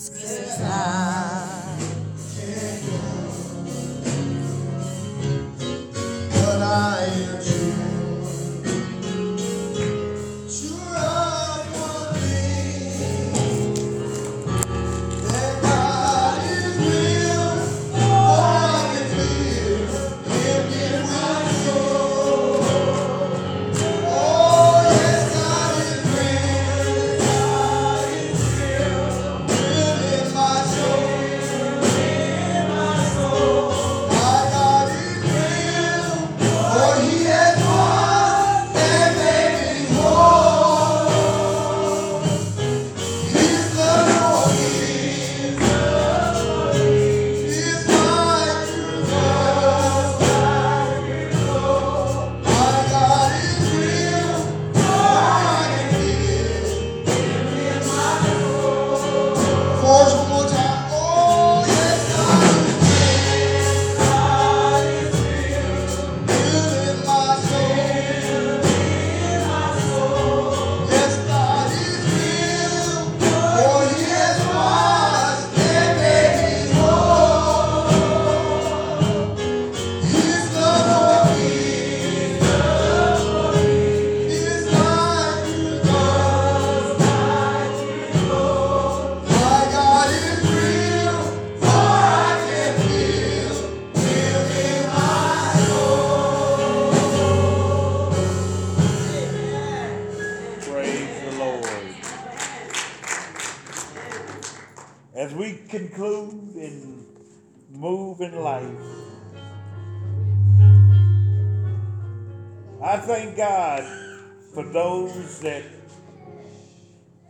'Cause I thank God for those that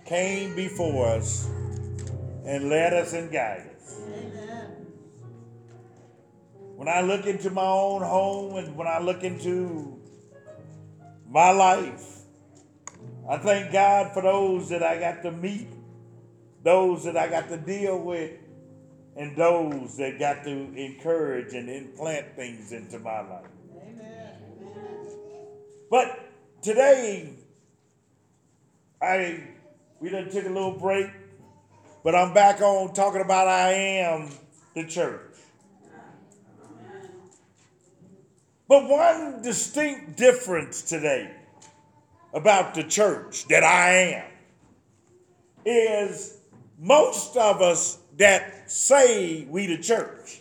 came before us and led us and guided us. When I look into my own home and when I look into my life, I thank God for those that I got to meet, those that I got to deal with, and those that got to encourage and implant things into my life. But today, I we done took a little break, but I'm back on talking about I am the church. But one distinct difference today about the church that I am is most of us that say we the church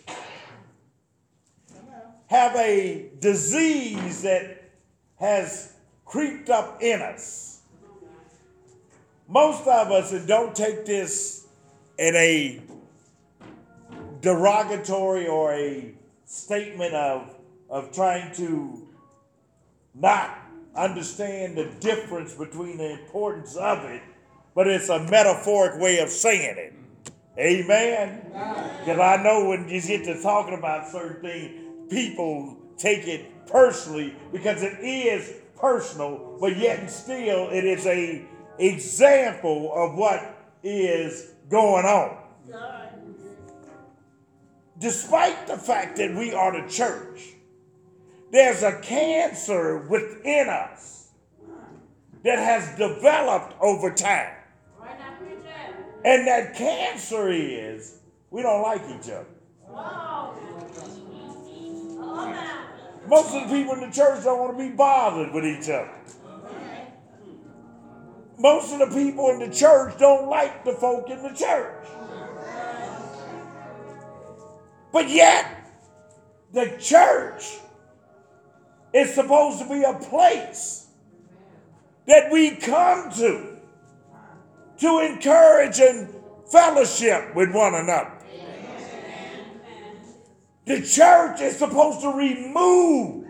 have a disease that has creeped up in us. Most of us, don't take this in a derogatory or a statement of, of trying to not understand the difference between the importance of it, but it's a metaphoric way of saying it. Amen. Because I know when you get to talking about certain things, people take it personally because it is personal, but yet and still it is a example of what is going on. Despite the fact that we are the church, there's a cancer within us that has developed over time. And that cancer is we don't like each other. Most of the people in the church don't want to be bothered with each other. Most of the people in the church don't like the folk in the church. But yet, the church is supposed to be a place that we come to to encourage and fellowship with one another. The church is supposed to remove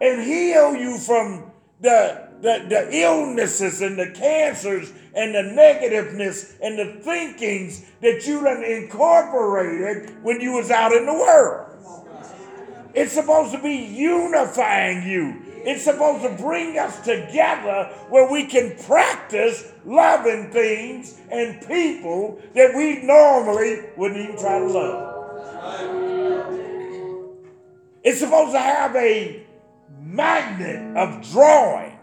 and heal you from the, the, the illnesses and the cancers and the negativeness and the thinkings that you done incorporated when you was out in the world. It's supposed to be unifying you. It's supposed to bring us together where we can practice loving things and people that we normally wouldn't even try to love. It's supposed to have a magnet of drawing,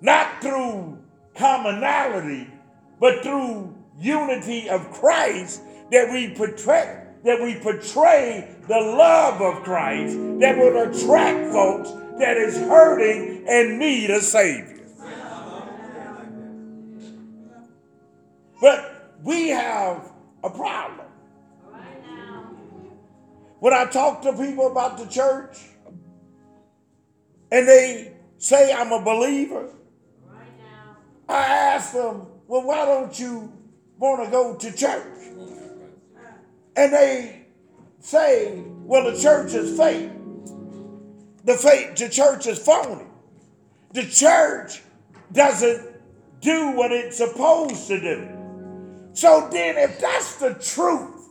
not through commonality, but through unity of Christ that we portray that we portray the love of Christ that will attract folks that is hurting and need a savior. But we have a problem. When I talk to people about the church and they say I'm a believer, I ask them, well, why don't you want to go to church? And they say, well, the church is fake. The fake, the church is phony. The church doesn't do what it's supposed to do. So then, if that's the truth,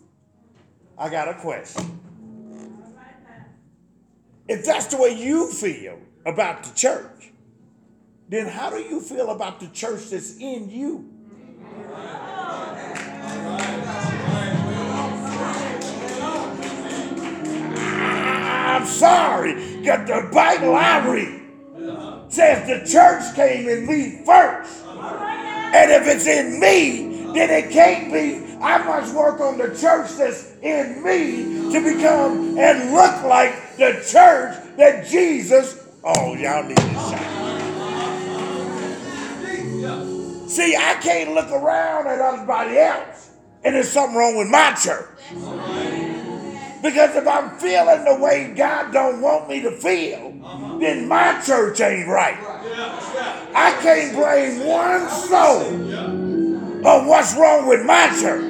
I got a question. If that's the way you feel about the church, then how do you feel about the church that's in you? I'm sorry, that the Bible I read says the church came in me first. And if it's in me, then it can't be. I must work on the church that's in me to become and look like the church that Jesus. Oh, y'all need to shout. See, I can't look around at everybody else and there's something wrong with my church. Because if I'm feeling the way God don't want me to feel, then my church ain't right. I can't blame one soul of what's wrong with my church.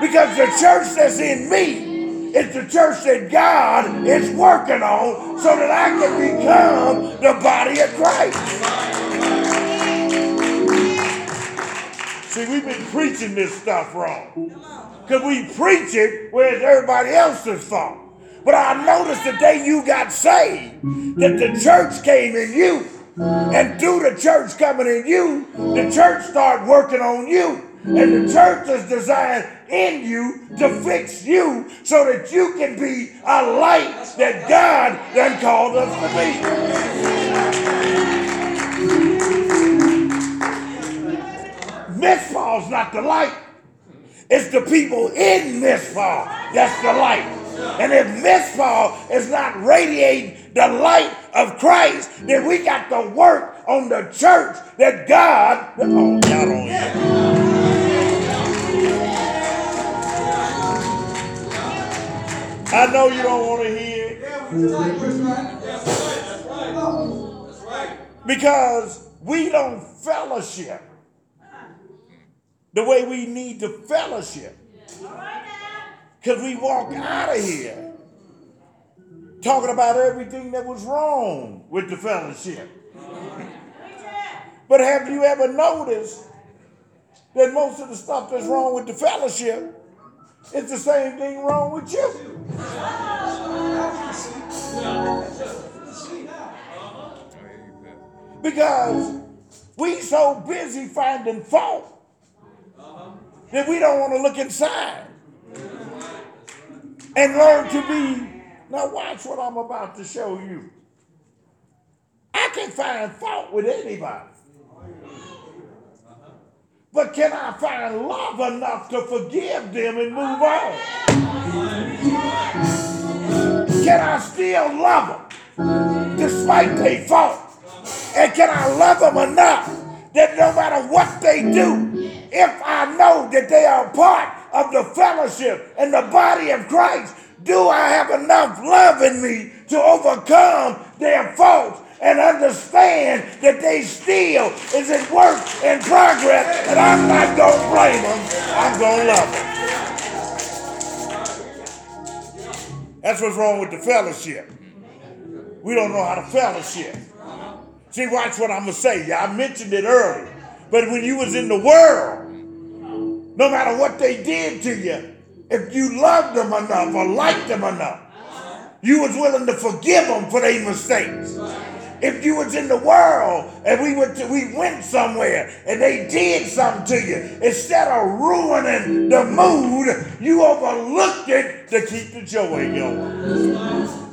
Because the church that's in me is the church that God is working on so that I can become the body of Christ. See, we've been preaching this stuff wrong. Because we preach it whereas everybody else's fault. But I noticed the day you got saved that the church came in you. And through the church coming in you, the church start working on you. And the church is designed in you to fix you so that you can be a light that God then called us to be. Mizpah's not the light. It's the people in Mizpah that's the light. And if Mizpah is not radiating the light of Christ, then we got to work on the church that God. Oh, y'all don't hear. I know you don't want to hear it. Because we don't fellowship the way we need to fellowship. Because we walk out of here talking about everything that was wrong with the fellowship. But have you ever noticed that most of the stuff that's wrong with the fellowship is the same thing wrong with you? Because we so busy finding fault that we don't want to look inside and learn to be. Now, watch what I'm about to show you. I can find fault with anybody. But can I find love enough to forgive them and move on? Can I still love them despite their fault? And can I love them enough that no matter what they do, if I know that they are part of the fellowship and the body of Christ, do I have enough love in me to overcome their faults and understand that they still is in work in progress and I'm not going to blame them, I'm going to love them. That's what's wrong with the fellowship. We don't know how to fellowship. See, watch what I'm going to say. Yeah, I mentioned it earlier. But when you was in the world, no matter what they did to you, if you loved them enough or liked them enough, you was willing to forgive them for their mistakes. If you was in the world and we went to, we went somewhere and they did something to you, instead of ruining the mood, you overlooked it to keep the joy going.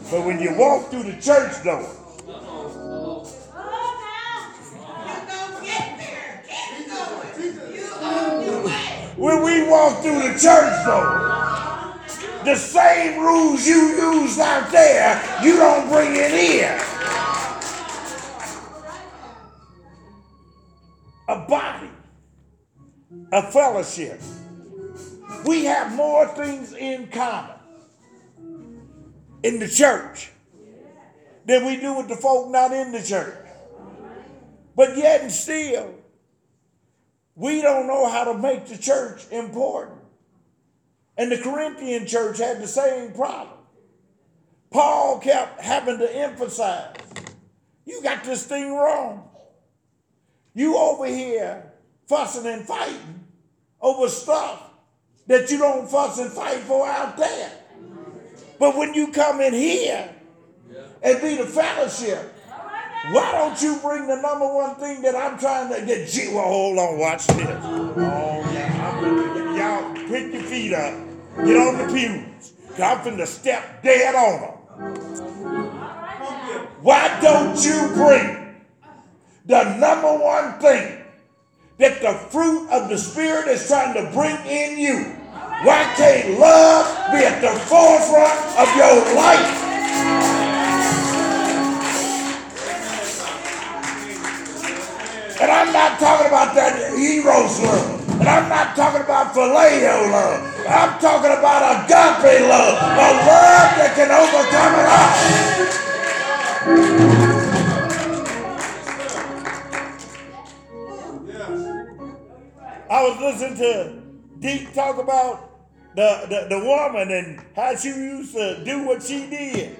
But when you walk through the church door, when we walk through the church door, the same rules you use out there, you don't bring it in. A body, a fellowship. We have more things in common in the church than we do with the folk not in the church. But yet and still, we don't know how to make the church important. And the Corinthian church had the same problem. Paul kept having to emphasize you got this thing wrong. You over here fussing and fighting over stuff that you don't fuss and fight for out there. But when you come in here and be the fellowship, why don't you bring the number one thing that I'm trying to get? Gee, well, hold on, watch this. Oh, yeah, y'all pick your feet up, get on the pews. I'm finna step dead on them. Why don't you bring the number one thing that the fruit of the Spirit is trying to bring in you? Why can't love be at the forefront of your life? And I'm not talking about that eros love. And I'm not talking about phileo love. I'm talking about agape love. A love that can overcome it all. I was listening to Deep talk about the, the, the woman and how she used to do what she did.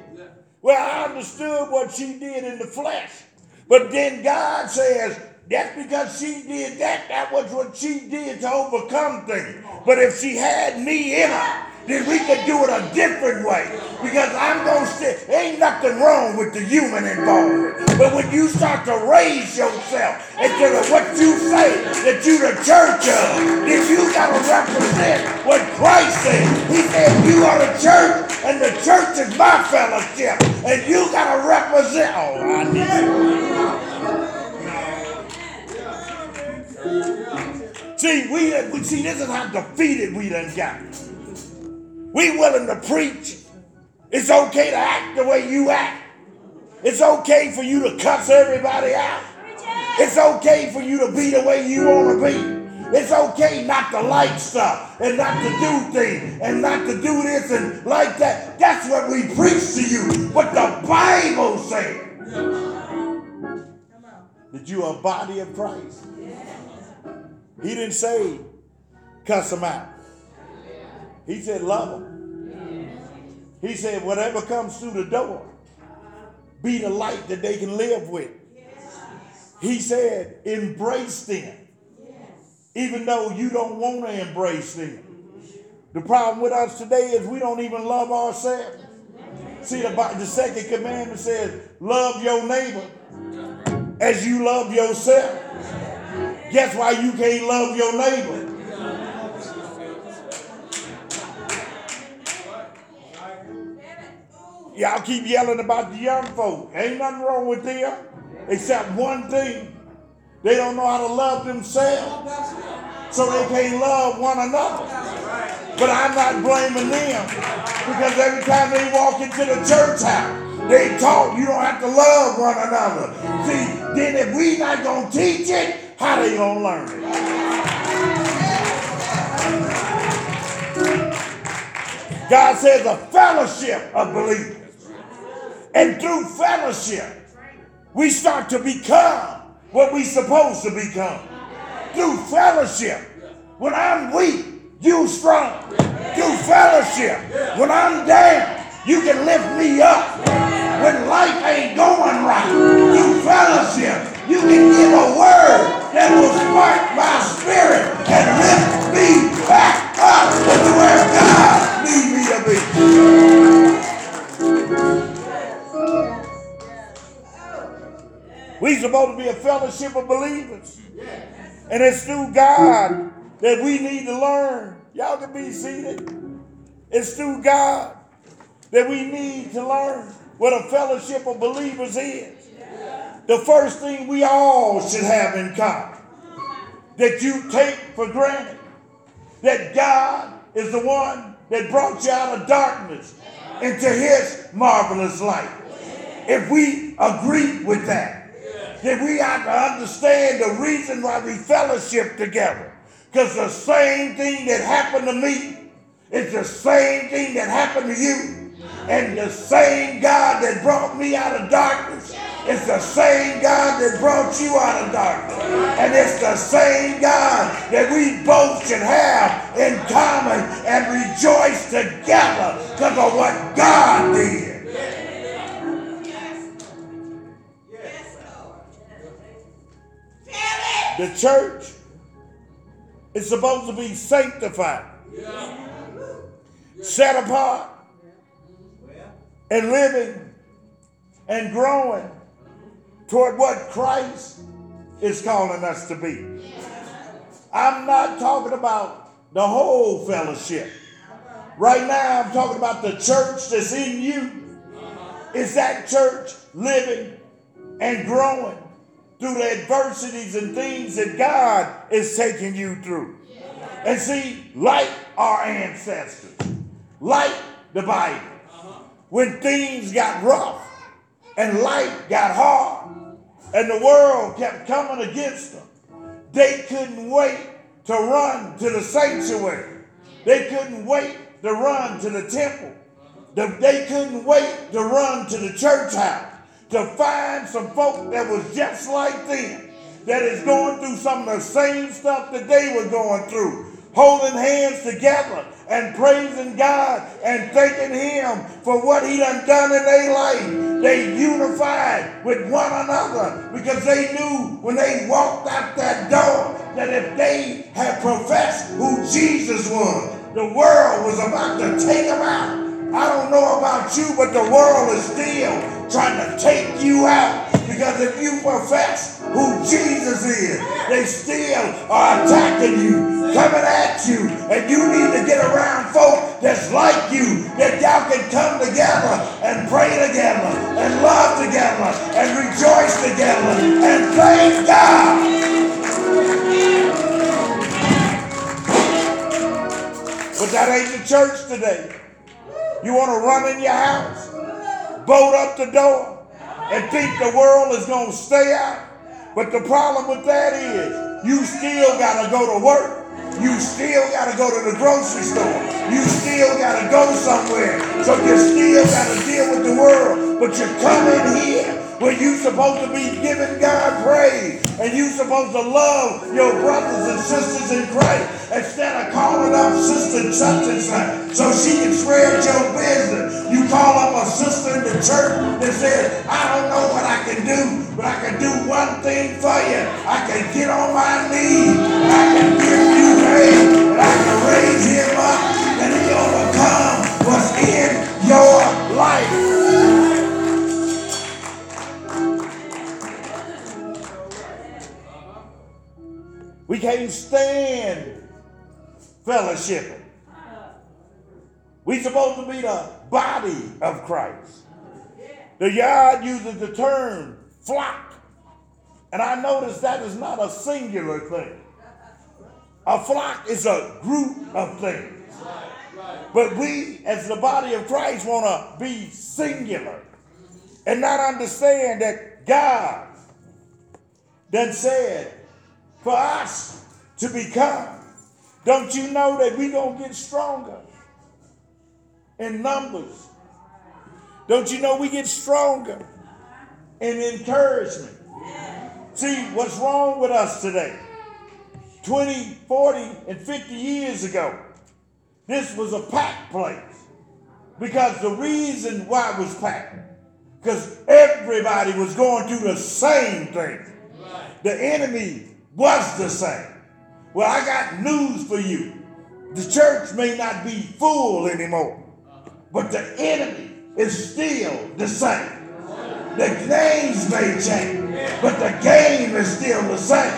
Well, I understood what she did in the flesh. But then God says, that's because she did that. That was what she did to overcome things. But if she had me in her, then we could do it a different way. Because I'm going to say, ain't nothing wrong with the human involvement. But when you start to raise yourself into the, what you say that you the church of, then you got to represent what Christ said. He said, you are the church, and the church is my fellowship. And you got to represent. Oh, I need See, we, we see this is how defeated we done got. We willing to preach. It's okay to act the way you act. It's okay for you to cuss everybody out. It's okay for you to be the way you want to be. It's okay not to like stuff and not to do things and not to do this and like that. That's what we preach to you. But the Bible says that you are a body of Christ. He didn't say cuss them out. He said love them. He said whatever comes through the door, be the light that they can live with. He said embrace them. Even though you don't want to embrace them. The problem with us today is we don't even love ourselves. See, the, the second commandment says, love your neighbor as you love yourself. Guess why you can't love your neighbor? Y'all keep yelling about the young folk. Ain't nothing wrong with them, except one thing. They don't know how to love themselves, so they can't love one another. But I'm not blaming them because every time they walk into the church house, they taught you don't have to love one another. See, then if we not gonna teach it, how they gonna learn it? God says a fellowship of believers. And through fellowship, we start to become what we supposed to become. Through fellowship, when I'm weak, you strong. Through fellowship, when I'm down, you can lift me up. When life ain't going right, through fellowship, you can give a word that will spark my spirit and lift me back up to where God needs me to be. We're supposed to be a fellowship of believers. And it's through God that we need to learn. Y'all can be seated. It's through God that we need to learn what a fellowship of believers is. The first thing we all should have in common that you take for granted that God is the one that brought you out of darkness into his marvelous light. If we agree with that, then we have to understand the reason why we fellowship together. Because the same thing that happened to me is the same thing that happened to you. And the same God that brought me out of darkness is the same God that brought you out of darkness. And it's the same God that we both should have in common and rejoice together because of what God did. The church is supposed to be sanctified, set apart, and living and growing toward what Christ is calling us to be. I'm not talking about the whole fellowship. Right now, I'm talking about the church that's in you. Is that church living and growing through the adversities and things that God is taking you through? And see, like our ancestors, like the Bible, when things got rough and life got hard and the world kept coming against them, they couldn't wait to run to the sanctuary. They couldn't wait to run to the temple. They couldn't wait to run to the church house to find some folk that was just like them, that is going through some of the same stuff that they were going through, holding hands together and praising God and thanking Him for what He done done in their life. They unified with one another because they knew when they walked out that door that if they had professed who Jesus was, the world was about to take them out. I don't know about you, but the world is still trying to take you out. Because if you profess who Jesus is, they still are attacking you, coming at you, and you need to get around folk that's like you, that y'all can come together and pray together, and love together, and rejoice together, and thank God. But that ain't the church today. You want to run in your house, bolt up the door, and think the world is going to stay out. But the problem with that is you still got to go to work. You still got to go to the grocery store. You still got to go somewhere. So you still got to deal with the world. But you come in here where you supposed to be giving God praise and you supposed to love your brothers and sisters in Christ instead of calling up sister such and such so she can spread your business. You call up a sister in the church that says, I don't know what I can do, but I can do one thing for you. I can get on my knees. I can give you praise, and I can raise him up and he overcome what's in your life. We can't stand fellowshipping. We're supposed to be the body of Christ. The yard uses the term flock. And I notice that is not a singular thing. A flock is a group of things. But we, as the body of Christ, want to be singular and not understand that God then said for us to become. Don't you know that we're going to get stronger in numbers? Don't you know we get stronger in encouragement? See, what's wrong with us today? 20, 40, and 50 years ago, this was a packed place. Because the reason why it was packed, because everybody was going through the same thing. The enemy was the same. Well, I got news for you. The church may not be full anymore, but the enemy is still the same. The names may change, but the game is still the same.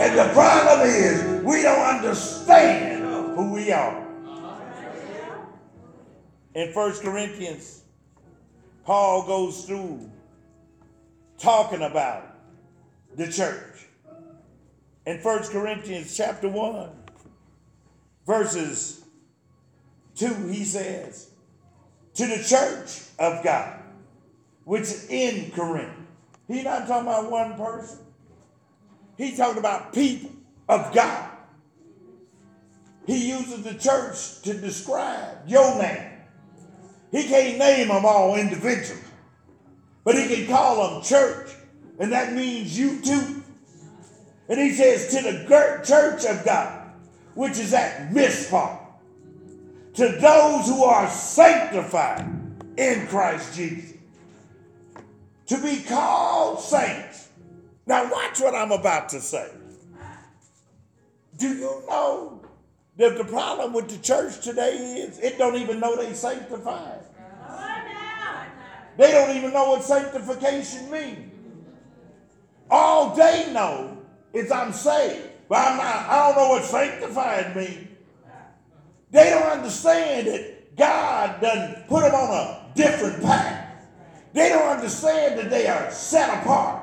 And the problem is, we don't understand who we are. In First Corinthians, Paul goes through talking about the church. In First Corinthians chapter 1, verses 2, he says, To the church of God, which is in Corinth. He's not talking about one person. He's talking about people of God. He uses the church to describe your name. He can't name them all individually, but he can call them church, and that means you too. And he says, to the church of God, which is at Mizpah, to those who are sanctified in Christ Jesus, to be called saints. Now, watch what I'm about to say. Do you know that the problem with the church today is it don't even know they sanctified? They don't even know what sanctification means. All they know is I'm saved, but I'm not, I don't know what sanctified means. They don't understand that God doesn't put them on a different path. They don't understand that they are set apart.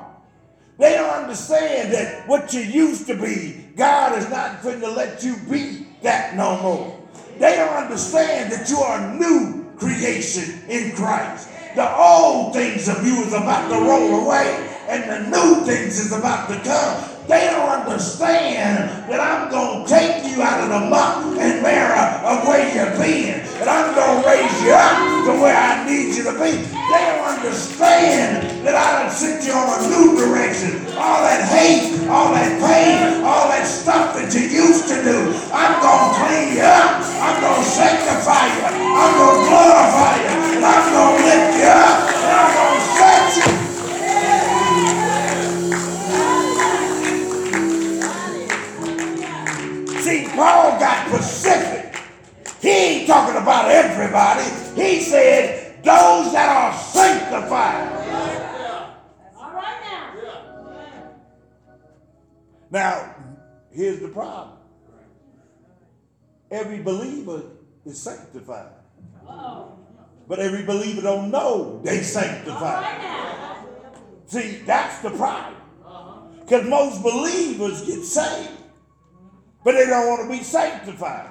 They don't understand that what you used to be, God is not going to let you be that no more. They don't understand that you are a new creation in Christ. The old things of you is about to roll away, and the new things is about to come. They don't understand that I'm going to take you out of the muck and mirror of where you've been. And I'm going to raise you up to where I need you to be. They don't understand that I done sent you on a new direction. All that hate, all that pain, all that stuff that you used to do. I'm going to clean you up. I'm going to sanctify you. I'm going to glorify you. And I'm going to lift you up. Paul got specific. He ain't talking about everybody. He said, those that are sanctified. All right now. Now, here's the problem. Every believer is sanctified. But every believer don't know they sanctified. See, that's the problem. Because most believers get saved, but they don't want to be sanctified.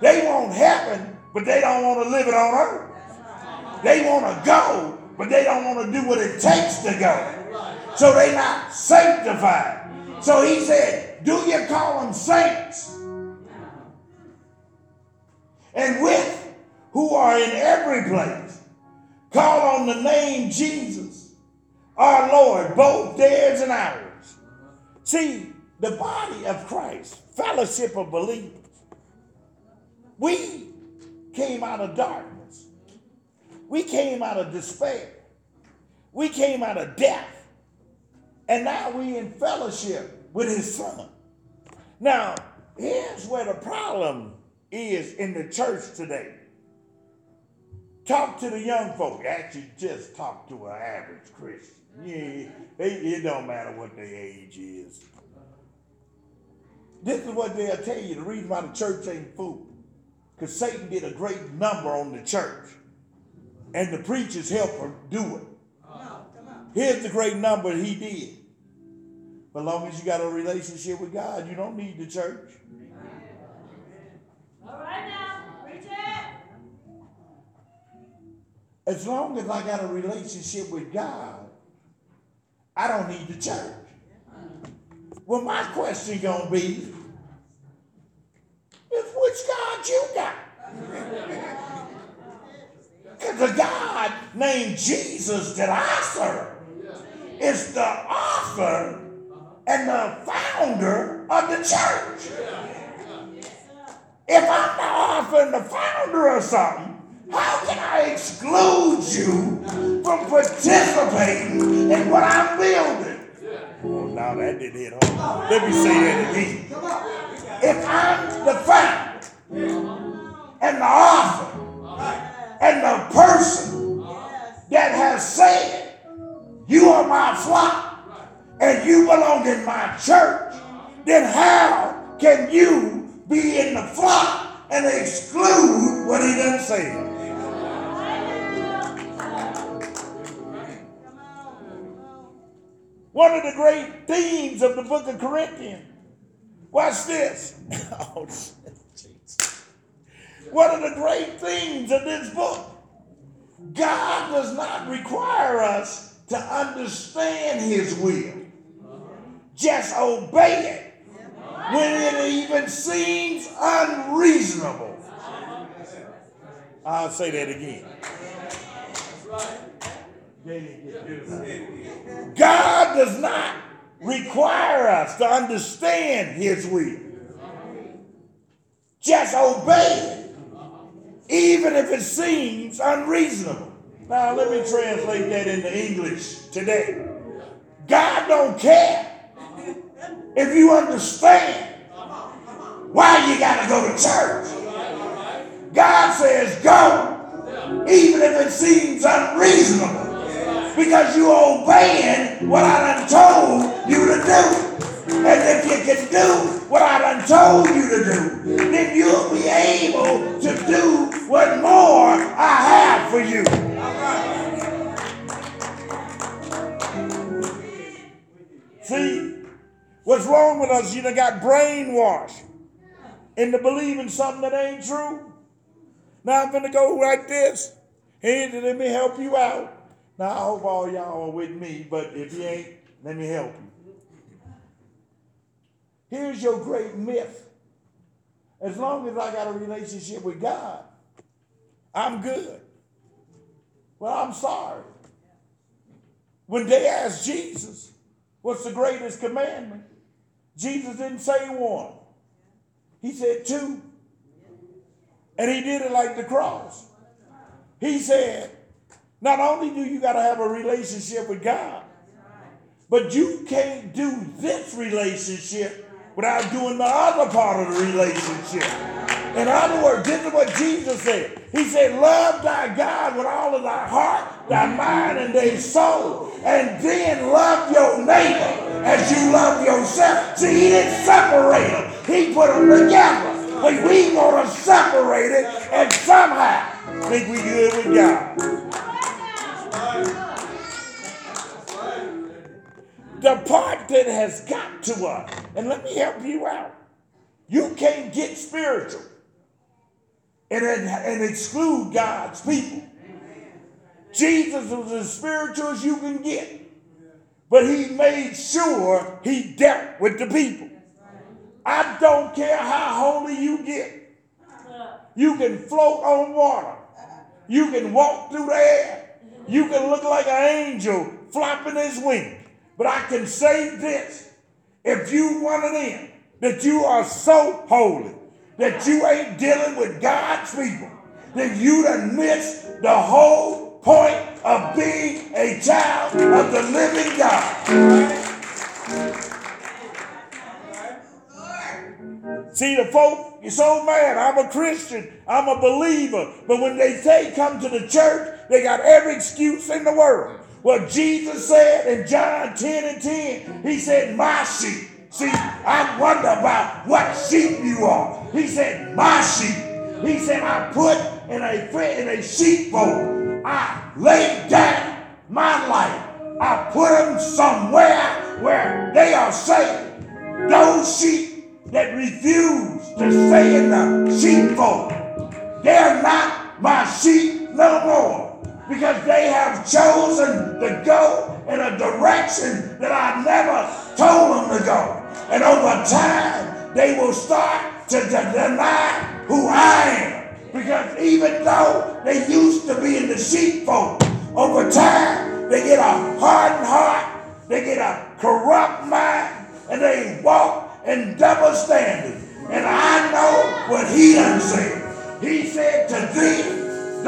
They want heaven, but they don't want to live it on earth. They want to go, but they don't want to do what it takes to go. So they're not sanctified. So he said, do you call them saints? And with who are in every place, call on the name Jesus, our Lord, both theirs and ours. See, the body of Christ, fellowship of believers, we came out of darkness. We came out of despair. We came out of death. And now we in fellowship with his son. Now, here's where the problem is in the church today. Talk to the young folk. Actually, just talk to an average Christian. Yeah, they, it don't matter what their age is. This is what they'll tell you. The reason why the church ain't full. Because Satan did a great number on the church. And the preachers help him do it. Here's the great number he did. But long as you got a relationship with God, you don't need the church. All right now. Preach it. As long as I got a relationship with God, I don't need the church. Well, my question gonna be, is which God you got? Because the God named Jesus that I serve is the author and the founder of the church. If I'm the author and the founder of something, how can I exclude you from participating in what I'm building? Oh, now that didn't hit home. Let me say that again. If I'm the founder and the author and the person that has said, You are my flock and you belong in my church, then how can you be in the flock and exclude what he done said? One of the great themes of the book of Corinthians. Watch this. oh. One of the great themes of this book. God does not require us to understand his will. Just obey it when it even seems unreasonable. I'll say that again. God does not require us to understand his will. Just obey even if it seems unreasonable. Now let me translate that into English today. God don't care if you understand why you got to go to church. God says go, even if it seems unreasonable, because you obeying what I done told you to do. And if you can do what I done told you to do, then you'll be able to do what more I have for you. See, what's wrong with us? You done got brainwashed into believing something that ain't true. Now I'm gonna go like this. Hey, let me help you out. Now I hope all y'all are with me, but if you ain't, let me help you. Here's your great myth. As long as I got a relationship with God, I'm good. Well, I'm sorry. When they asked Jesus, what's the greatest commandment? Jesus didn't say one. He said two. And he did it like the cross. He said, not only do you got to have a relationship with God, but you can't do this relationship without doing the other part of the relationship. In other words, this is what Jesus said. He said, Love thy God with all of thy heart, thy mind, and thy soul. And then love your neighbor as you love yourself. See, he didn't separate them, he put them together. But we want to separate it and somehow think we good with God. The part that has got to us, and let me help you out. You can't get spiritual and, and exclude God's people. Jesus was as spiritual as you can get, but he made sure he dealt with the people. I don't care how holy you get. You can float on water. You can walk through the air. You can look like an angel flapping his wings. But I can say this if you want it in, that you are so holy that you ain't dealing with God's people, then you done missed the whole point of being a child of the living God. See, the folk, you're so mad. I'm a Christian. I'm a believer. But when they say come to the church, they got every excuse in the world. What Jesus said in John 10 and 10, he said, My sheep. See, I wonder about what sheep you are. He said, My sheep. He said, I put in a in a sheepfold. I laid down my life. I put them somewhere where they are safe. Those sheep that refuse to stay in the sheepfold, they're not my sheep no more because they have chosen to go in a direction that I never told them to go. And over time, they will start to, deny who I am. Because even though they used to be in the sheepfold, over time, they get a hardened heart, they get a corrupt mind, and they walk in double standard. And I know what he done said. He said to thee,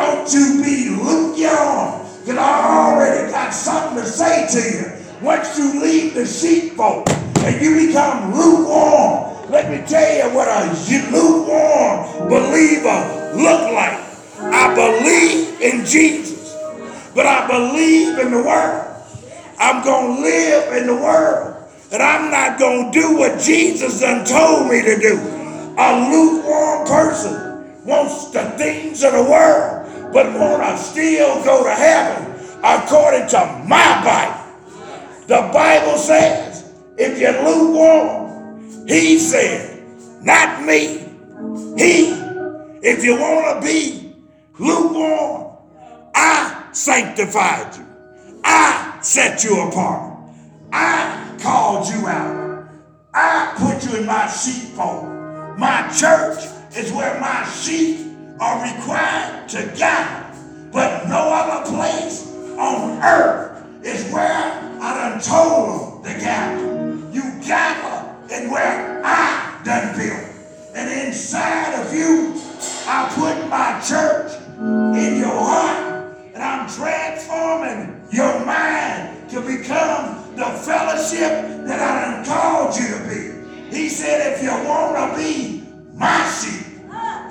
don't you be lukewarm, because I already got something to say to you. Once you leave the sheepfold and you become lukewarm, let me tell you what a lukewarm believer look like. I believe in Jesus, but I believe in the world. I'm going to live in the world, and I'm not going to do what Jesus done told me to do. A lukewarm person wants the things of the world but want to still go to heaven according to my Bible. The Bible says, if you're lukewarm, he said, not me, he. If you want to be lukewarm, I sanctified you. I set you apart. I called you out. I put you in my sheepfold. My church is where my sheep are required to gather. But no other place on earth is where I done told them to gather. You gather in where I done built. And inside of you, I put my church in your heart. And I'm transforming your mind to become the fellowship that I done called you to be. He said, if you want to be my sheep,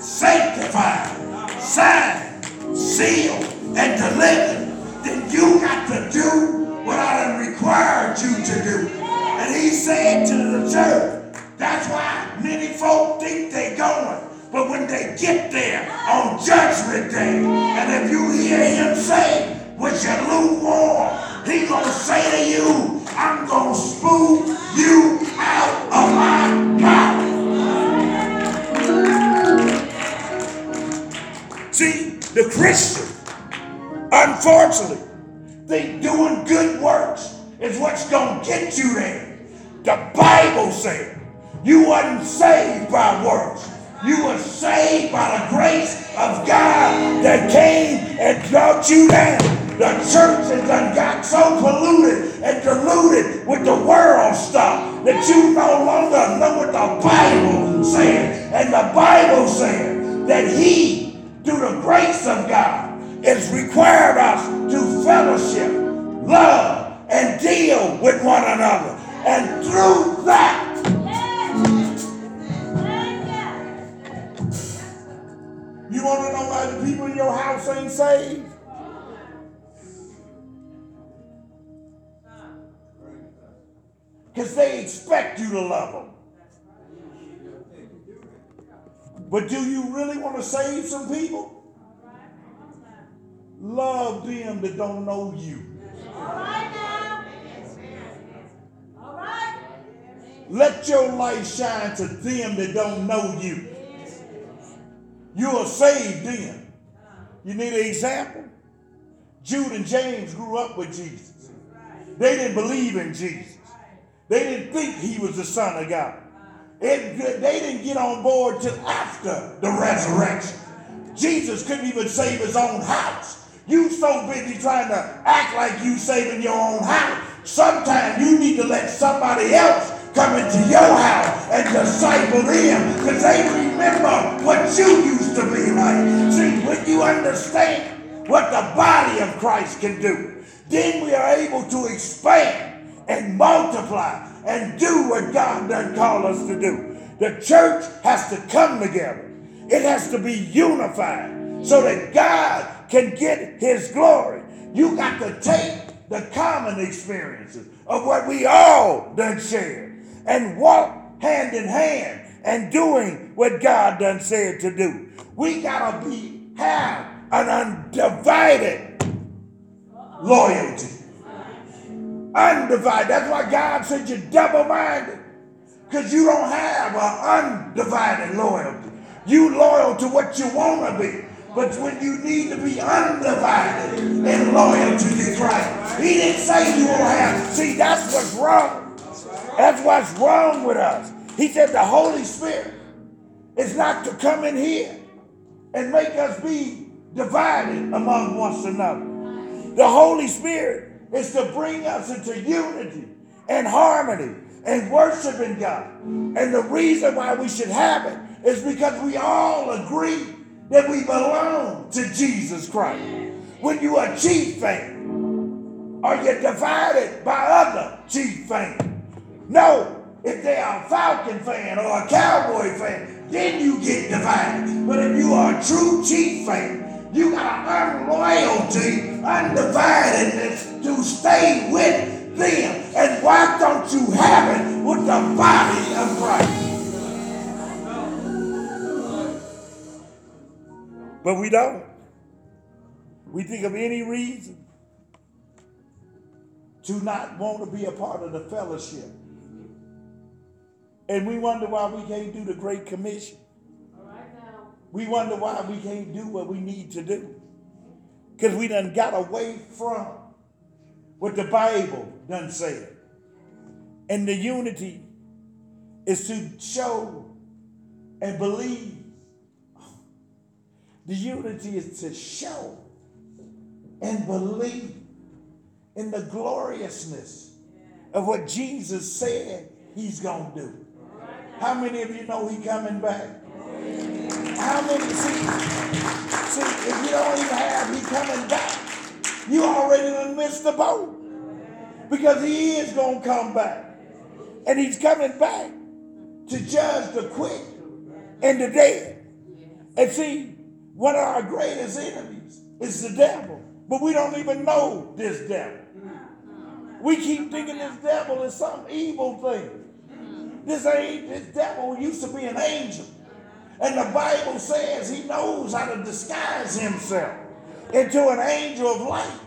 sanctified, signed, sealed, and delivered, then you got to do what I done required you to do. And he said to the church, that's why many folk think they going. But when they get there on judgment day, and if you hear him say, was you lukewarm? He gonna say to you, I'm gonna spew you out of my mouth. The Christian, unfortunately, think doing good works is what's gonna get you there. The Bible said you wasn't saved by works. You were saved by the grace of God that came and brought you down. The church has done got so polluted and diluted with the world stuff that you no longer know what the Bible said. And the Bible said that He, through the grace of God, it's required us to fellowship, love, and deal with one another. And through that, You want to know why the people in your house ain't saved? Because they expect you to love them. But do you really want to save some people? Love them that don't know you. All right. Let your light shine to them that don't know you. You are saved then. You need an example? Jude and James grew up with Jesus. They didn't believe in Jesus. They didn't think he was the Son of God. It, they didn't get on board till after the resurrection. Jesus couldn't even save his own house. You so busy trying to act like you saving your own house. Sometimes you need to let somebody else come into your house and disciple them because they remember what you used to be like. See, when you understand what the body of Christ can do, then we are able to expand and multiply and do what God done called us to do. The church has to come together. It has to be unified so that God can get his glory. You got to take the common experiences of what we all done shared and walk hand in hand and doing what God done said to do. We gotta be have an undivided loyalty. Undivided. That's why God said you're double-minded. Because you don't have an undivided loyalty. You loyal to what you want to be. But when you need to be undivided and loyal to Christ, He didn't say you won't have. See, that's what's wrong. That's what's wrong with us. He said the Holy Spirit is not to come in here and make us be divided among one another. The Holy Spirit is to bring us into unity and harmony and worshiping God. And the reason why we should have it is because we all agree that we belong to Jesus Christ. When you are Chief fan, are you divided by other Chief fans? No. If they are a Falcon fan or a Cowboy fan, then you get divided. But if you are a true Chief fan, you gotta an unloyalty, undividedness to stay with them. And why don't you have it with the body of Christ? But we don't. We think of any reason to not want to be a part of the fellowship. And we wonder why we can't do the Great Commission. We wonder why we can't do what we need to do. Because we done got away from what the Bible done said. And the unity is to show and believe. The unity is to show and believe in the gloriousness of what Jesus said he's going to do. How many of you know he coming back? How many see? See, if you don't even have he coming back, you already done missed the boat. Because he is gonna come back. And he's coming back to judge the quick and the dead. And see, one of our greatest enemies is the devil. But we don't even know this devil. We keep thinking this devil is some evil thing. This ain't this devil used to be an angel. And the Bible says he knows how to disguise himself into an angel of light.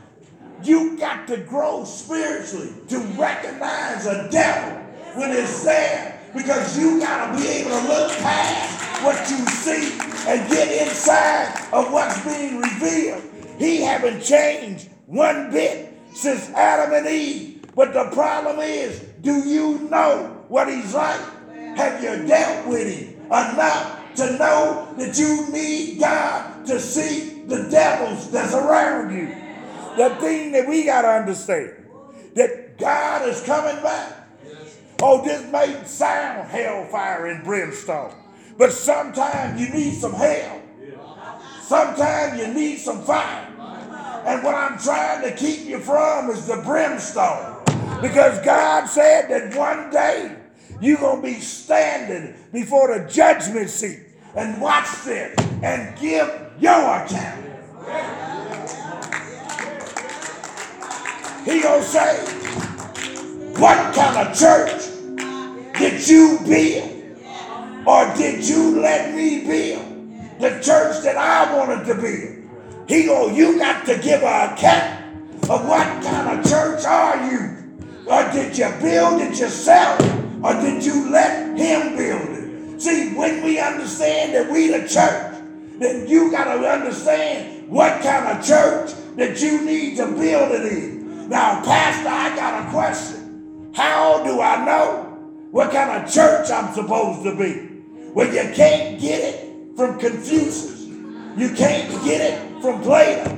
You got to grow spiritually to recognize a devil when it's there because you got to be able to look past what you see and get inside of what's being revealed. He haven't changed one bit since Adam and Eve. But the problem is, do you know what he's like? Have you dealt with him enough to know that you need God to see the devils that's around you. The thing that we got to understand that God is coming back. Oh, this may sound hellfire and brimstone, but sometimes you need some hell. Sometimes you need some fire. And what I'm trying to keep you from is the brimstone. Because God said that one day you're going to be standing before the judgment seat and watch this and give your account. He going to say, what kind of church did you build? Or did you let me build? The church that I wanted to build. He go, you got to give an account of what kind of church are you? Or did you build it yourself? Or did you let him build it? See, when we understand that we the church, then you got to understand what kind of church that you need to build it in. Now, Pastor, I got a question. How do I know what kind of church I'm supposed to be? Well, you can't get it from Confucius. You can't get it from Plato.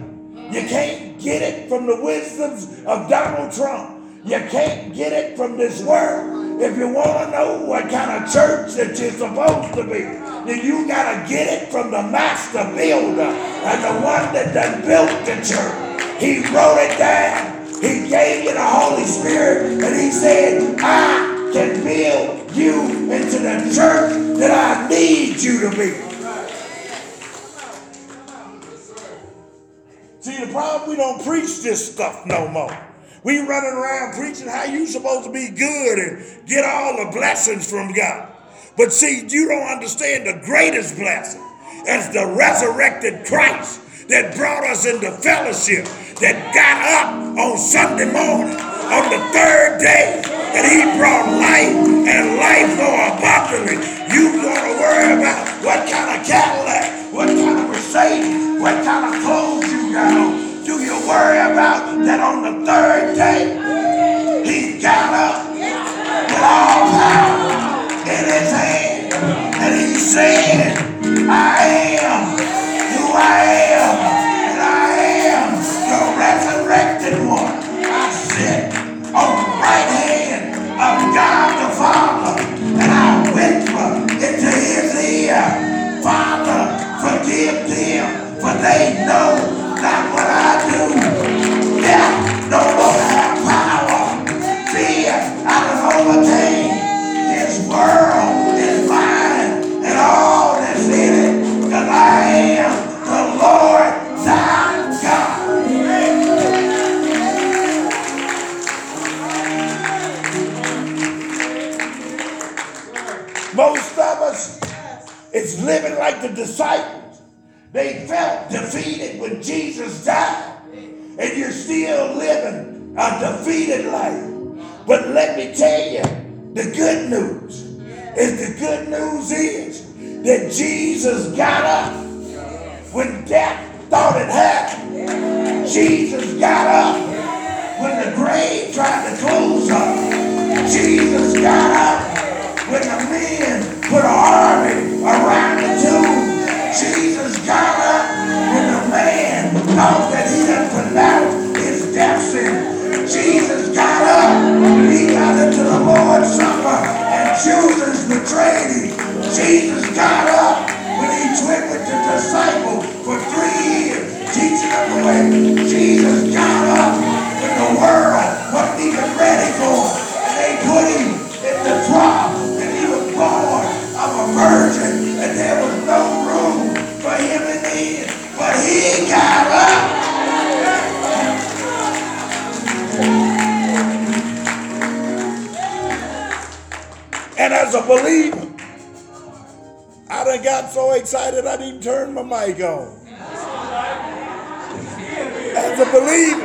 You can't get it from the wisdoms of Donald Trump. You can't get it from this world. If you want to know what kind of church that you're supposed to be, then you got to get it from the master builder and the one that done built the church. He wrote it down. He gave you the Holy Spirit and he said, I can build you into the church that I need you to be. See, the problem, we don't preach this stuff no more. We running around preaching how you supposed to be good and get all the blessings from God. But see, you don't understand the greatest blessing as the resurrected Christ that brought us into fellowship, that got up on Sunday morning on the third day, and he brought life and life more abundantly. You gonna worry about what kind of Cadillac, what kind of Mercedes, what kind of clothes you got on. Do you worry about that on the third day? He got up with all power in his hand. And he said, I am disciples, they felt defeated when Jesus died. And you're still living a defeated life. But let me tell you, the good news is the good news is that Jesus got up when death way. Jesus got up with the world wasn't even ready for. And they put him in the trough and he was born of a virgin and there was no room for him in the end. But he got up. And as a believer, I done got so excited I didn't turn my mic on to believe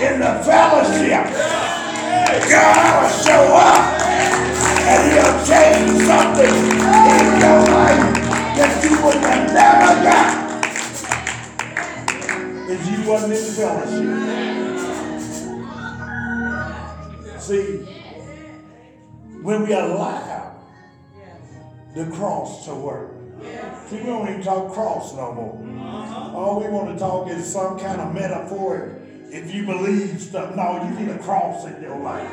in the fellowship. God will show up and he'll change something in your life that you would have never got if you wasn't in the fellowship. See, when we allow the cross to work, see, we don't even talk cross no more. All we want to talk is some kind of metaphoric if you believe stuff. No, you need a cross in your life.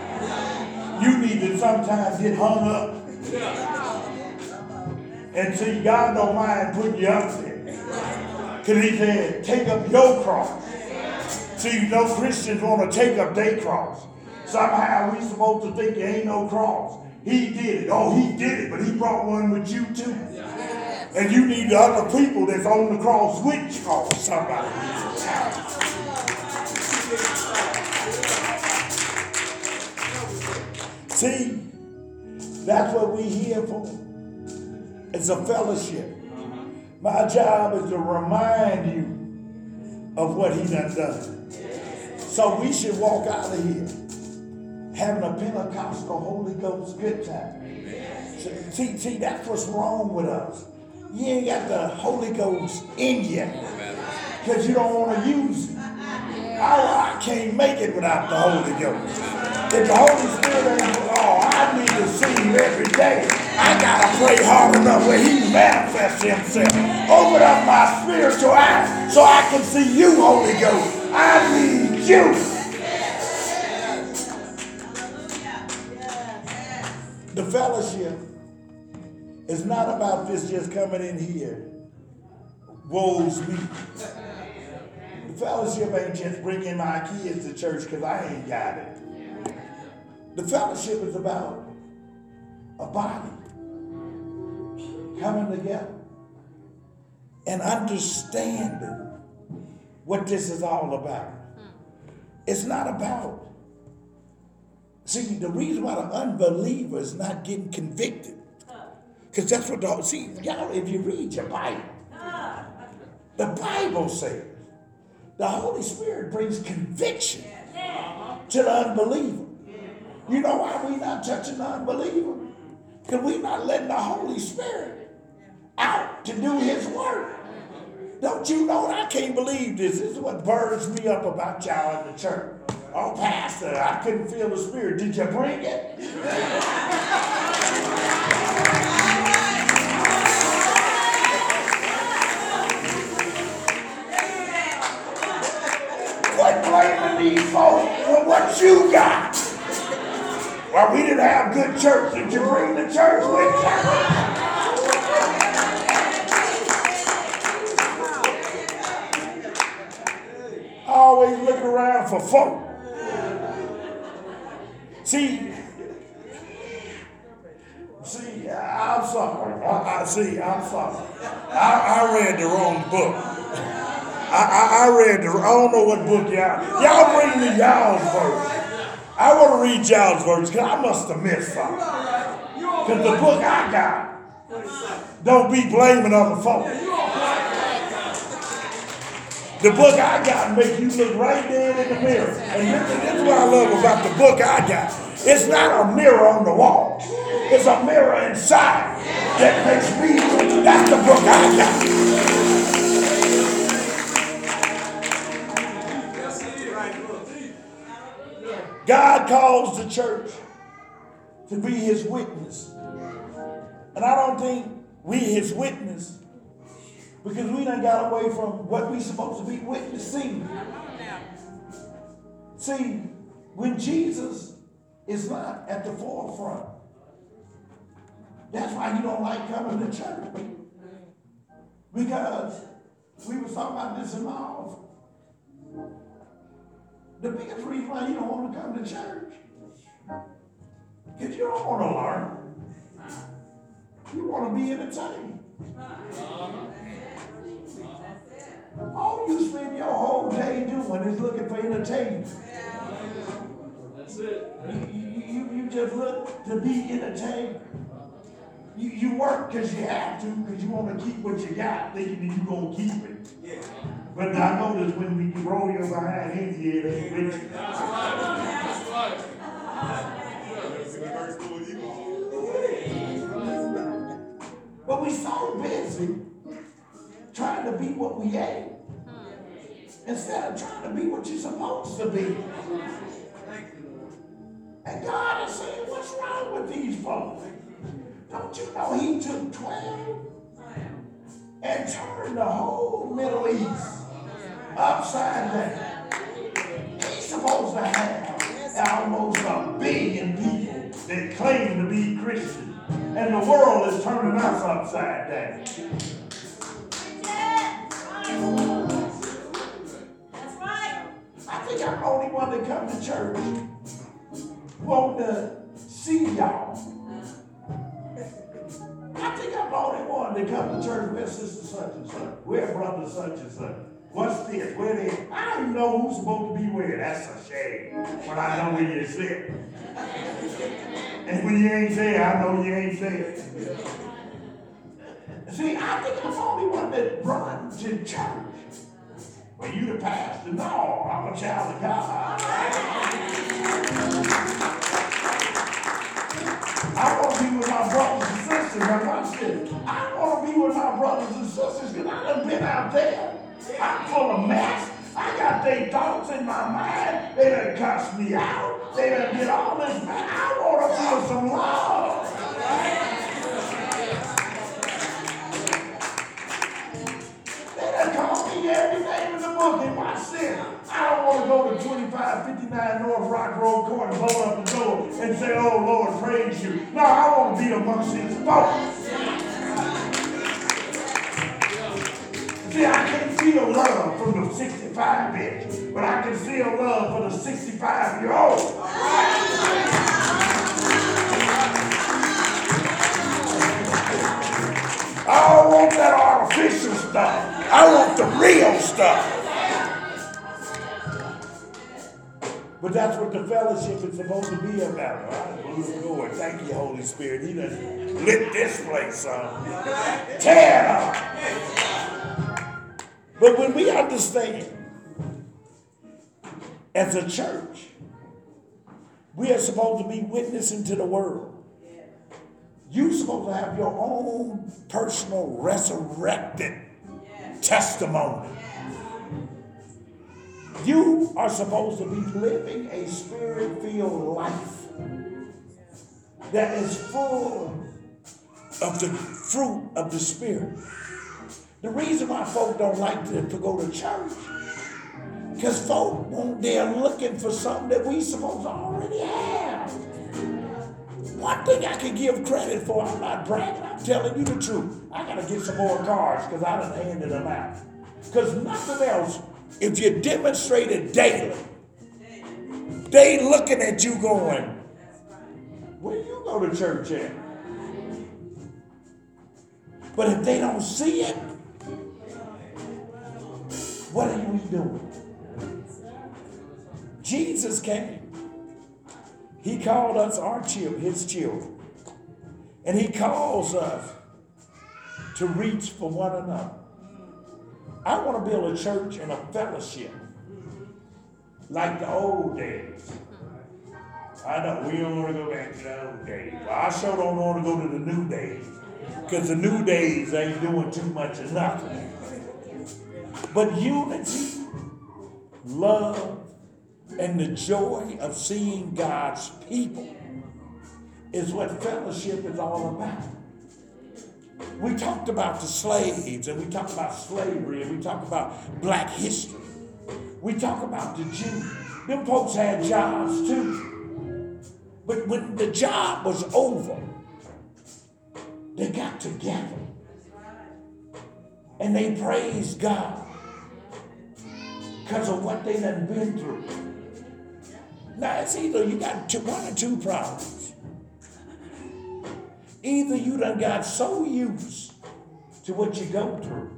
You need to sometimes get hung up. And see, God don't mind putting you up there. Because he said, take up your cross. See, you know Christians want to take up their cross. Somehow we supposed to think there ain't no cross. He did it. Oh, he did it, but he brought one with you too. And you need the other people that's on the cross with you, cross somebody. See, that's what we here for. It's a fellowship. My job is to remind you of what he done done. So we should walk out of here having a Pentecostal Holy Ghost good time. See, see, that's what's wrong with us. You ain't got the Holy Ghost in you because you don't want to use it. I, I can't make it without the Holy Ghost. If the Holy Spirit ain't, every day. I gotta pray hard enough where he manifests himself. Open up my spiritual eyes so I can see you, Holy Ghost. I need you. The fellowship is not about this just coming in here. Woes me. The fellowship ain't just bringing my kids to church because I ain't got it. The fellowship is about a body coming together and understanding what this is all about. It's not about, see, the reason why the unbeliever is not getting convicted, because that's what the, see, y'all, if you read your Bible, the Bible says the Holy Spirit brings conviction to the unbeliever. You know why we not touching the unbeliever? Because we not letting the Holy Spirit out to do his work. Don't you know? I can't believe this. This is what burns me up about y'all in the church. Oh, Pastor, I couldn't feel the Spirit. Did you bring it? Blaming these folks for what you got. Well, we didn't have good church. Did you bring the church with you? Always looking around for folk. See, see, I'm sorry. I, I see, I'm sorry. I, I read the wrong book. I, I, I read the, I don't know what book y'all, y'all bring me y'all's verse. I want to read y'all's because I must have missed something. Because the book I got don't be blaming other folks. The book I got make you look right there in the mirror. And is what I love about the book I got. It's not a mirror on the wall. It's a mirror inside that makes me. That's the book I got. God calls the church to be his witness. And I don't think we his witness because we done got away from what we supposed to be witnessing. See, when Jesus is not at the forefront, that's why you don't like coming to church. Because we were talking about this in my office. The biggest reason why you don't want to come to church because you don't want to learn. You want to be entertained. All you spend your whole day doing is looking for entertainment. That's it. You, you, you, just look to be entertained. You, you work because you have to, because you want to keep what you got, thinking that you're going to keep it. But I notice when we roll your behind it ain't. That's right. That's right. But we so busy trying to be what we ain't. Instead of trying to be what you're supposed to be. And God is saying, what's wrong with these folks? Don't you know he took 12 and turned the whole Middle East upside down? He's supposed to have almost a billion people that claim to be Christian. and the world is turning us upside down. That's right. I think I'm the only one that come to church want to see y'all. I think I'm the only one that come to church with sister such and such, where brother such and such. What's this? Where they? I don't know who's supposed to be where. That's a shame. But I know where you sit. And when you ain't there, I know you ain't there. See, I think I'm the only one that runs to church. Well, you the pastor? No, I'm a child of God. I want to be with my brothers and sisters. Now watch this. I want to be with my brothers and sisters because I done been out there. I'm full of mess. I got their thoughts in my mind. They done cuss me out. They done did all this. I want to feel some love. They done called me every name in the book in my sin. I don't want to go to 2559 North Rock Road Court and hold up the door and say, oh Lord, praise you. No, I want to be amongst his folks. See, I can feel love from the 65 inch, but I can feel love for the 65 year old. I don't want that artificial stuff. I want the real stuff. But that's what the fellowship is supposed to be about. Right? Lord, thank you, Holy Spirit. He done lit this place up. Tear it up. But when we understand, as a church, we are supposed to be witnessing to the world. You're supposed to have your own personal resurrected testimony. You are supposed to be living a spirit filled life that is full of the fruit of the Spirit. The reason why folk don't like to, to go to church, because folk, they're looking for something that we supposed to already have. One thing I can give credit for, I'm not bragging, I'm telling you the truth. I gotta get some more cards because I done handed them out. Because nothing else, if you demonstrate it daily, they looking at you going, where you go to church at? But if they don't see it, what are you doing? Jesus came. He called us our children, his children. And he calls us to reach for one another. I want to build a church and a fellowship like the old days. I know we don't want to go back to the old days. Well, I sure don't want to go to the new days. Because the new days ain't doing too much of nothing. But unity, love, and the joy of seeing God's people is what fellowship is all about. We talked about the slaves and we talked about slavery and we talked about black history. We talk about the Jews. Them folks had jobs too. But when the job was over, they got together and they praised God because of what they done been through. Now it's either you got two, one or two problems. Either you done got so used to what you go through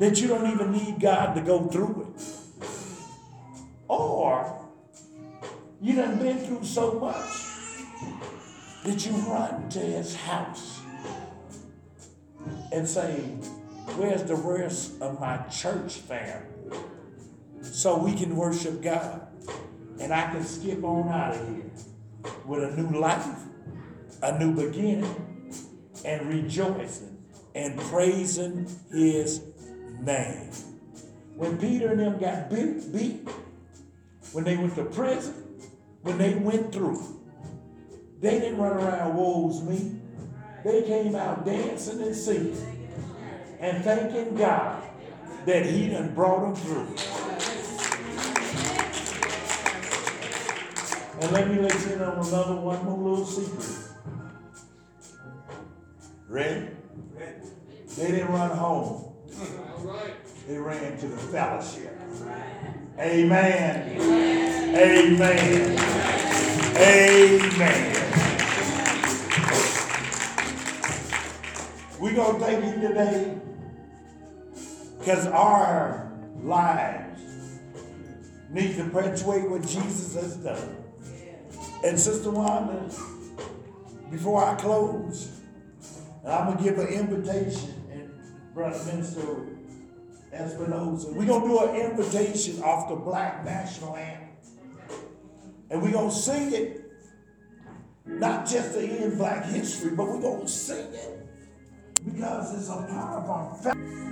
that you don't even need God to go through it. Or you done been through so much that you run to his house and say, Where's the rest of my church family? So we can worship God. And I can skip on out of here with a new life, a new beginning, and rejoicing and praising his name. When Peter and them got beat, beat when they went to prison, when they went through, they didn't run around woes me. They came out dancing and singing and thanking God that he done brought them through. And let me let you in on another one more little secret. Ready? They didn't run home. All right. They ran to the fellowship. Amen. Amen. Amen. We're going to thank you today because our lives need to perpetuate what Jesus has done. And Sister Wanda, before I close, I'm going to give an invitation, and Brother Minister Espinosa, we're going to do an invitation off the Black National Anthem. And we're going to sing it, not just to end Black history, but we're going to sing it because it's a part of our family.